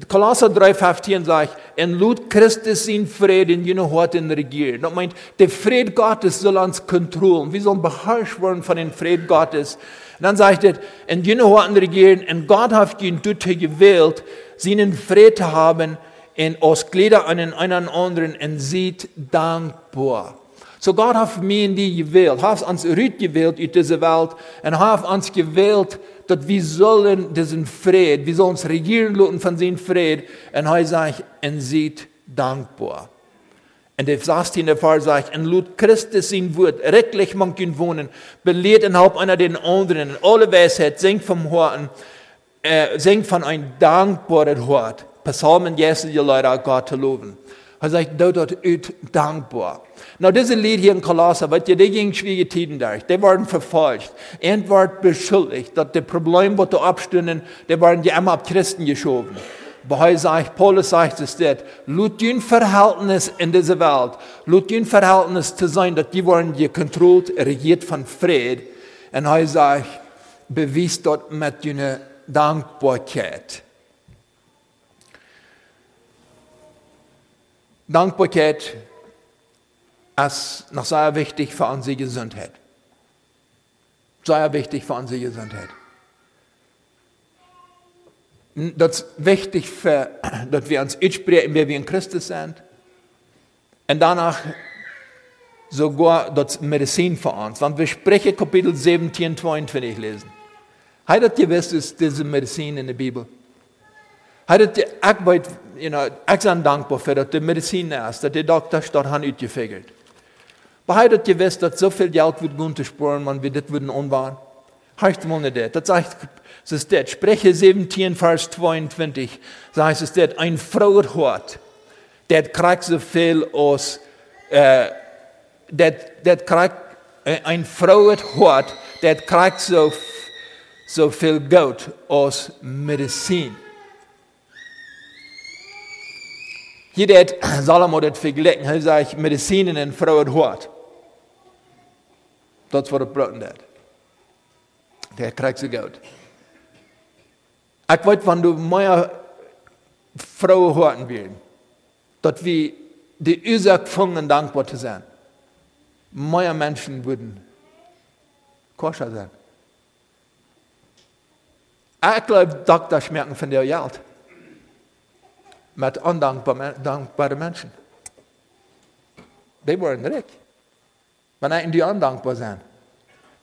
Kolosser 3,15 sagt, en Lut Christus in Fried in jene Horten regieren. Das meint, der Fried Gottes soll uns kontrollieren. Wir sollen beherrscht werden von dem Fried Gottes. Und dann sagt er, in jene Horten regieren, und Gott hat ihn dazu gewählt, seinen Fried zu haben, und aus Glieder einen, einen anderen, und sieht dankbar. So Gott hat mich und die gewählt, hat uns Rüt gewählt in dieser Welt, und hat uns gewählt, dass wir sollen diesen Fried, wir sollen uns regieren lassen von diesem Fried, und sagt, und sieht dankbar. Und der sagt in der Fall sagt, und Lut Christus in Wort, rechtlich man kann wohnen, belehrt in Haupt einer den anderen, alle Weisheit, singt vom Horten, äh, singt von einem dankbaren Hort. Psalmen Jesus je Leute Gott zu loben. Er sagt, du dort ut dankbar. Nou, diese Lied hier in Kolosser, wat je, die ging schwierige Tiden durch. Die waren verfolgt. Und ward beschuldigt, dass die Probleme, die da abstünden, die waren ja immer auf Christen geschoben. Aber sagt, Paulus sagt es dort, lut ein Verhältnis in dieser Welt, lut ein Verhältnis zu sein, dass die waren gekontrollt, regiert von Fried. Und er sagt, bewies dort mit einer Dankbarkeit. Dankbarkeit ist noch sehr wichtig für unsere Gesundheit. Sehr wichtig für unsere Gesundheit. Das ist wichtig, für, dass wir uns aussprechen, wer wir in Christus sind. Und danach sogar das Medizin für uns. Wenn wir sprechen, Kapitel 17, 22 lesen. Habt ihr wisst, ist diese Medizin in der Bibel? Ihr, ich, weet, you know, ich bin dankbar dass die Medizin ist, dass die Doktor dort haben ausgefigert. Beheidet ihr wisst, dass so viel Geld wird gehen zu sparen, man wird das würden unwahr. Heißt mal nicht das. Sagt, es ist das. Spreche 17, Vers 22. Das heißt es das, ein froher Hort, der kriegt so viel aus, äh, der, der kriegt, ein froher Hort, der kriegt so, so viel Geld aus Medizin. Hier hat Salomo das verglichen, er sagt, Medizin in ein froher Hort. Is wat het brood deed. Der kriegt sie Geld. Ich weiß, wenn du mehr Frauen hören willst, dass wir die Ursache fangen, dankbar zu sein. Mehr Menschen würden koscher sein. Ich glaube, Doktor schmecken von der Geld. Mit undankbaren Menschen. Die waren reich. Wanneer die ondankbaar zijn.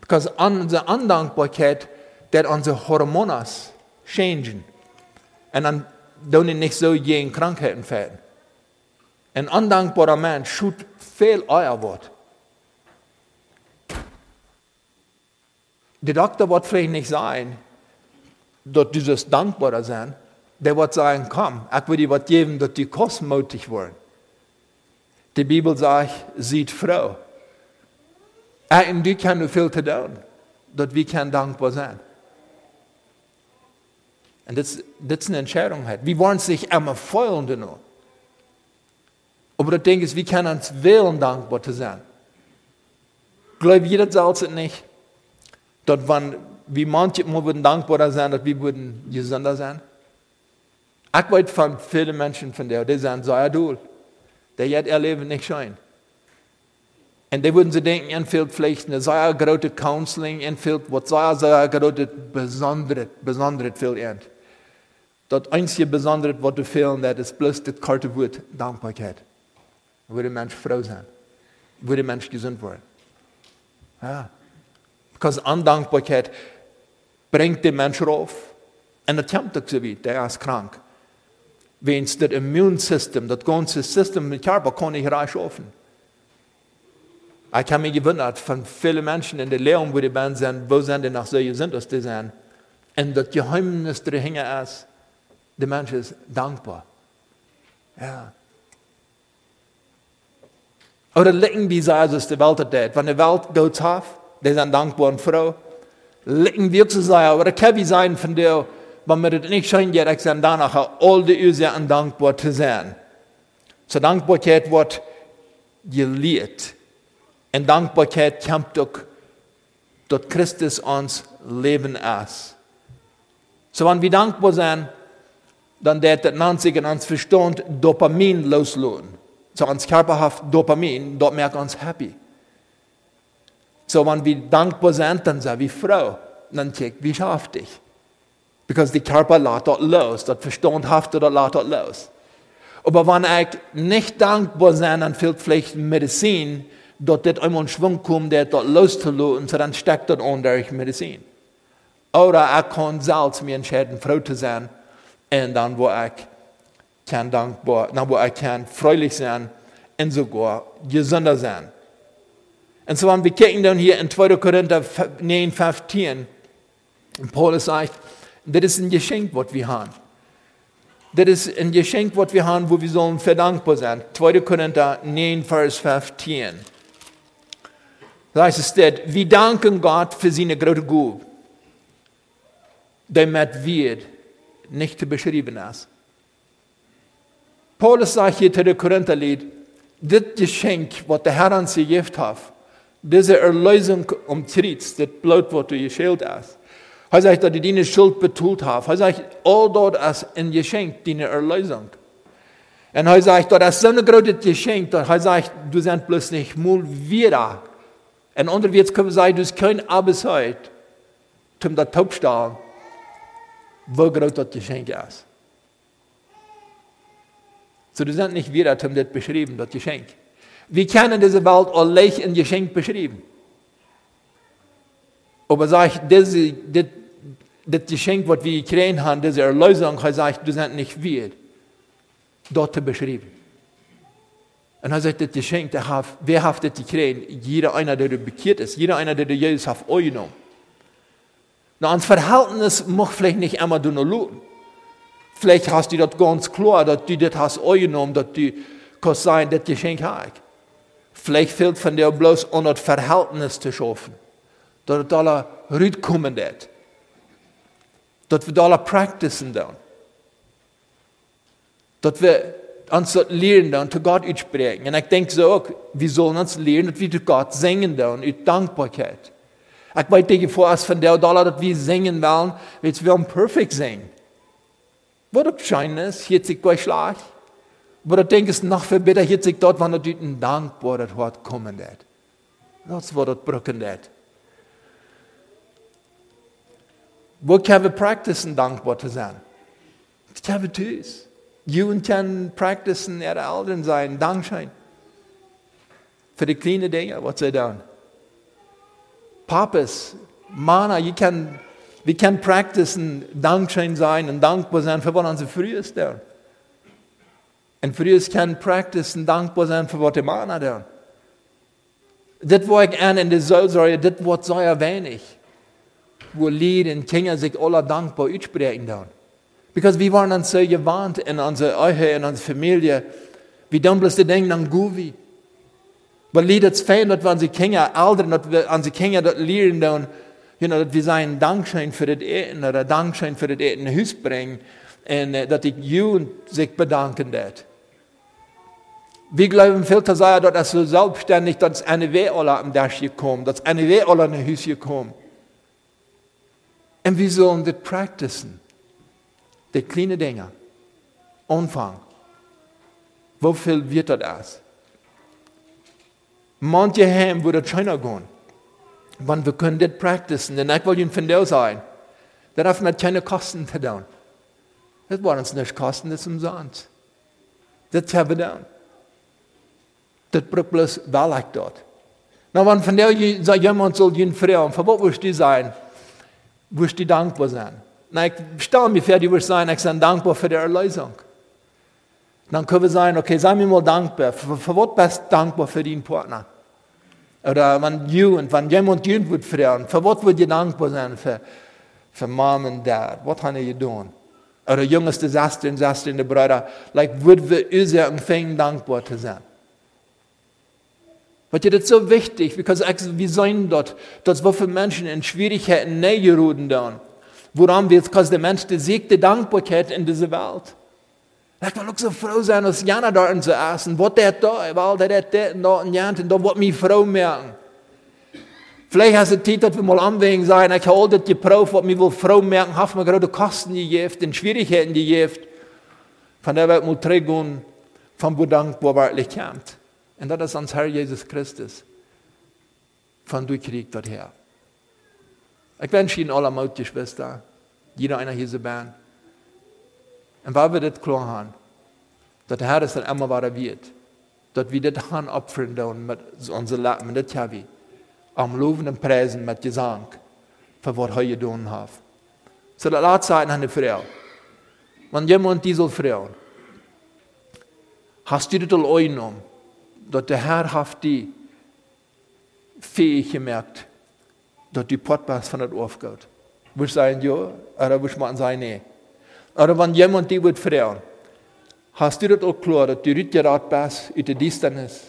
Because onze ondankbaarheid, dat onze hormonen changen. En dan doen die niet zo geen krankheden verder. Een ondankbare mens schut veel eier wordt. De dokter wordt vielleicht nicht sagen, dass dieses dankbarer sein. Der wird sagen, komm, ich will dir was geben, dass die kostmotig worden. Die Bibel sagt, sieht Frau. Er und du kann nur viel zu tun, dass wir kann dankbar sein. Und das, das ist eine Entscheidung. Halt. Wir wollen sich immer freuen nur. Aber das Ding ist, wir können uns wählen, dankbar zu sein. Glaub jeder soll es nicht. Dass wenn, wie manche mal würden dankbar sein, dass wir würden gesünder sein. Weiß von vielen Menschen von der, die sagen, so du, der hat ihr Leben nicht schön. Und die würden sie denken, ihnen fehlt vielleicht eine sehr große Counseling, ihnen fehlt was sehr, sehr große Besonderes, Besonderes fehlt ihnen. Das einzige Besondere, was du fehlen, das ist bloß das karte Wort Dankbarkeit. Würde Mensch froh sein. Würde Mensch gesund werden. Ja. Because Undankbarkeit bringt den Mensch rauf. Und das kommt auch so weit, der ist krank. Wenn das Immunsystem, das ganze System im Körper kann nicht reinschaffen. Ich habe mich gewundert von vielen Menschen in der Lehre, wo die Band sind, wo sind die nach so sind, dass die sind. Und das Geheimnis dahinter ist, der Mensch ist dankbar. Ja. Oder liegen die Jesus der Welt hat. Wenn die Welt geht auf, die sind dankbar und froh. Liegen wir zu sein, oder wir sein von dir, wenn wir das nicht schön geht, ich sage danach, all die Ursachen dankbar zu sein. So Dankbarkeit wird gelehrt. Und Dankbarkeit kommt doch, dass Christus uns Leben ist. So wenn wir dankbar sind, dann der das nanzig in uns Verstand Dopamin loslassen. So uns körperhaft Dopamin, dort merkt uns happy. So wenn wir dankbar sind, dann sind wir froh. Dann checkt, wie schafft dich? Because die Körper dort los, das Verstand haftet dort los. Aber wenn ich nicht dankbar dann fehlt vielleicht Medizin, dort das einmal ein Schwung kommt, der dort loszulassen, so dann steckt dort unter Medizin. Oder ich kann selbst mir entscheiden, froh zu sein, und dann, wo ich kann dankbar, dann, wo ich kann fröhlich sein und sogar gesünder sein. Und so, wenn wir gucken dann hier in 2. Korinther 9, 15, Paulus sagt, das ist ein Geschenk, was wir haben. Das ist ein Geschenk, was wir haben, wo wir sollen verdankbar sein. 2. Korinther 9, Vers 15. Da heißt es, wir danken Gott für seine große Gabe, damit wir nicht beschrieben ist. Paulus sagt hier zu den Korintherlied, das Geschenk, was der Herr uns gegeben hat, diese Erlösung um Tritt, das Blut, was du geschält hast. Er sagt, dass du deine Schuld betult hast. Er sagt, all dort ist ein Geschenk, deine Erlösung. Und er sagt, das ist so ein großes Geschenk, dass er sagt, du sind bloß nicht mal wieder. Und unterwegs können wir sagen, du hast kein Arbeitszeit, um das Taubstall wo groß das Geschenk ist. So, du sind nicht wieder um das beschrieben, das Geschenk. Wir kennen diese Welt allein ein Geschenk beschrieben. Aber sag ich, das, das, das Geschenk, was wir gekriegt haben, diese Erlösung, er sagt, du sind nicht wir dort beschrieben. Und er sagt, das Geschenk, wer hat das gekriegt? Jeder einer, der bekehrt ist, jeder einer, der Jesus hat angenommen. Na, ons Verhältnis mag vielleicht nicht immer du nur schauen. Vielleicht hast du das ganz klar, dass du das hast angenommen, dass du kannst sein, das Geschenk hast. Vielleicht fehlt von dir bloß an das Verhältnis zu schaffen. Dass wir alle rüberkommen wird. Dass wir alle practicen dann. Dass wir uns das lernen dann, zu Gott aussprechen. Und ich denke so auch, wir sollen uns lernen, dass wir zu Gott singen dann, in Dankbarkeit. Ich weet tegen voor als van der dollar dat we zingen wollen, weet wir perfekt singen. Wat ook schijn is, hier zich gleich schlag. Aber ich denke, es noch viel besser, hier sich dort, wenn er dort ein dankbar das Wort kommen wird. Das wird dort brücken Wo können wir practicen, dankbar zu sein? Das können wir tun. Jungen können practicen, ihre Eltern sein, Dankschein. Für die kleinen Dinge, was sie tun. Papas, Mana, you can, we can practice dankschein sein und dankbar sein für was unsere früher der. Und früher kann practice und dankbar sein für was die Mana der. Das war ich an in der Sollsäure, das wird sehr wenig. Wo Lied und Kinder sich alle dankbar aussprechen dann. Because wir dann so gewarnt in unserer Ehe, in unserer Familie, wir dann bloß denken an Guvi. Dat we aan onze kinderen, ouderen, dat we aan onze kinderen dat leren dan, you know, dat we zijn dankzij voor het eten, of dankzij voor het eten naar huis brengen. En uh, dat ik jou zich bedanken dat. Wir glauben viel zu sagen, dass so selbstständig, dass eine alle am Dash gekommen, dass eine alle in ein Haus gekommen. Und wir sollen das practicen. Die kleinen Dinge. Wie viel wird das? Manche haben, wo das schöner gehen. Wenn wir können das practicen, dann ich will Ihnen von dir sein. Das darf mit keine Kosten verdauen. Das wollen uns nicht kosten, das ist umsonst. Das haben wir dann. Das bringt bloß Wahrheit dort. Na, wenn von der jemand soll ihn fragen, für was wirst du sein? Wirst du dankbar sein? Na, ich stelle mir vor, du wirst sein, ich bin dankbar für die Erlösung. Dann können wir sagen, okay, sei mir mal dankbar. Für, für was bist du dankbar für deinen Partner? Oder wenn und wenn jemand dir wird fragen, für was würdest du dankbar sein? Für, für Mom und Dad. Was haben ihr getan? Oder jüngste Schwester und Schwester und Brüder. Like, würden wir unser Empfang dankbar zu sein? Das ist so wichtig, weil wir sehen dort, dass wir für Menschen in Schwierigkeiten näher ruden dann. Woran wir dass der Mensch die siegte Dankbarkeit in dieser Welt. Ich will auch so froh sein, als Jana dort zu essen. Was der da, weil der hat das da und Jana, und da wird mich froh merken. Vielleicht hast du Zeit, dass wir mal anwägen sein, ich habe all das geprüft, was mich wohl froh merken, habe mir gerade Kosten gegeben, den Schwierigkeiten gegeben. Von der Welt muss trägen, von wo dankbar wirklich kommt. Und das ist ans Herr Jesus Christus. Von du kriegst dort her. Ich wünsche Ihnen alle Mut, Geschwister. Jeder einer hier Band. Und weil wir das klar haben, dass der Herr es dann immer weiter wird, dass wir das haben opfern dann mit unserem Leben, das ja wir. Am Loben und Preisen mit Gesang, für was er getan hat. So, das sein an die Frau. Wenn jemand diese Frau, hast du das all eingenommen, dat de Herr haft die fähig gemerkt, dat die Potbas von der aufgeht. Wirst sagen, ja, oder wirst man sagen, nee. Oder wenn jemand die wird fragen, hast du das auch klar, dass du nicht gerade bist, in der Distanz,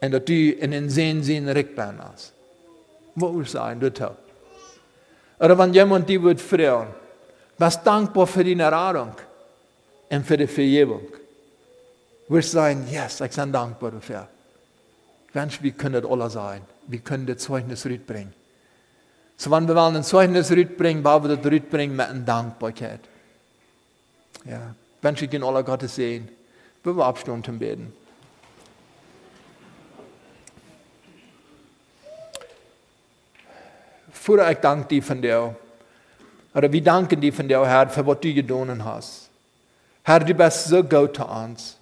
und dass du in den Sinn Sinn Rückbahn hast? Was du sagen, das Oder wenn jemand die wird fragen, was dankbar für die Erfahrung und für die Vergebung? Wir sagen, yes, ich bin dankbar dafür. Mensch, wir können das alle sein. Wir können das Zeugnis bringen. So, wenn wir wollen ein Zeugnis bringen, wollen wir das bringen mit einer Dankbarkeit. Ja, Mensch, wir können alle Gottes sehen. Wir wollen abstunden beten. Vater, ich danke dir von dir. Oder wir danken dir von dir, Herr, für was du getan hast. Herr, du bist so gut zu uns.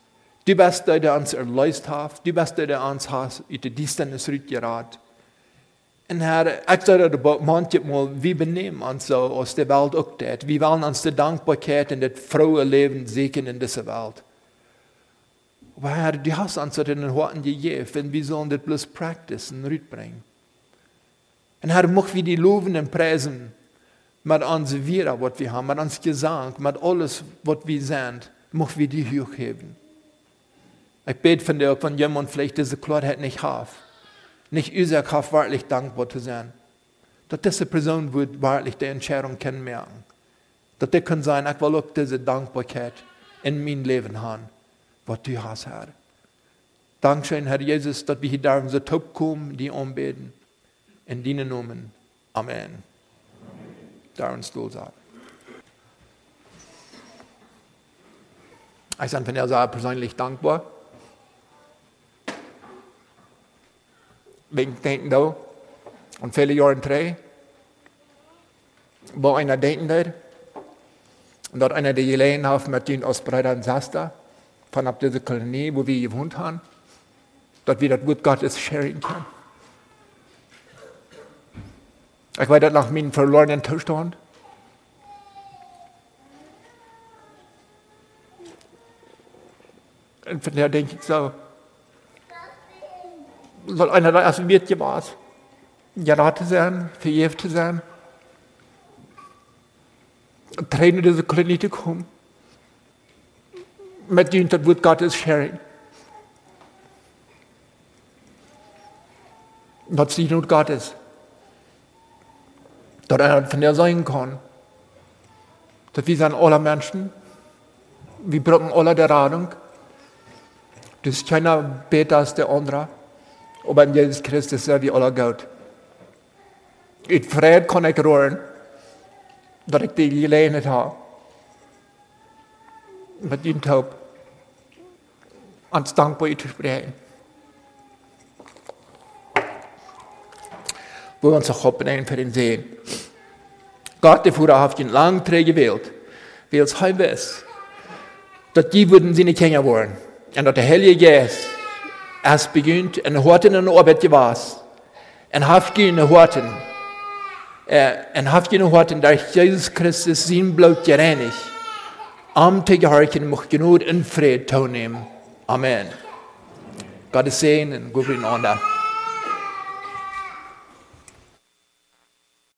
Du bist der, der uns erlöst hat. Du bist der, der uns hat in die Distanz rückgerat. Und Herr, ich sage manchmal, wir benehmen uns so aus der Welt auch das. Wir wollen uns die Dankbarkeit und das frohe Leben segnen in dieser Welt. Aber Herr, du hast uns das in den Worten gegeben und wir sollen das bloß practicen und rüberbringen. Und Herr, möchten wir die loben und preisen mit uns wieder, was wir haben, mit uns Gesang, mit alles, was wir sind, möchten wir die hochheben. Ich bete von dir, wenn jemand vielleicht diese Klarheit nicht hat, nicht unser Kraft wirklich dankbar zu sein, dass diese Person wird wirklich die Entscheidung kennenmerken. Dass der kann sein, ich will auch diese Dankbarkeit in mein Leben haben, was du hast, Herr. Dankeschön, Herr Jesus, dass wir hier da so top kommen, die anbeten. In deinen Namen. Amen. Darin Stuhl sagen. Ich bin von der persönlich dankbar. Wegen denken da und viele Jahre drei, wo einer denken wird, und dort einer die gelegen hat mit den Ausbreitern saß da, von ab dieser Kolonie, wo wir gewohnt haben, dort wir das Wort Gottes sharing können. Ich weiß das nach meinem verlorenen Zustand. Und von daher denke ich so, soll einer erst wird gemacht. Gerate sein, verjährt sein. Tränen diese Klinik kommen. Mit dem Wort Gottes sharing. Dat is die nood God is. Dat er van der zijn kan. Dat wir zijn alle Menschen. Wir brauchen alle der Radung. Das ist keiner besser als der andere. Aber in Jesus Christus sind wir alle gut. In Fred kan ik roeren dat ik die gelegenheid heb. Met die hoop. Ans dankbaar te spreken. Wo wir uns auch hoppen für den sehen. Gott, der Fuhrer, hat ihn lang gewählt. Wie es heute. Dass die würden sie nicht hängen wollen. Und dass der Heilige Geist erst beginnt, und hat in der Arbeit gewasst. Und hat ihn horten. En hat ihn horten, dass Jesus Christus sein Blut gereinigt. Am Tegeharken mocht genoeg in Frieden teilnehmen. Amen. Gottes Segen und Gott in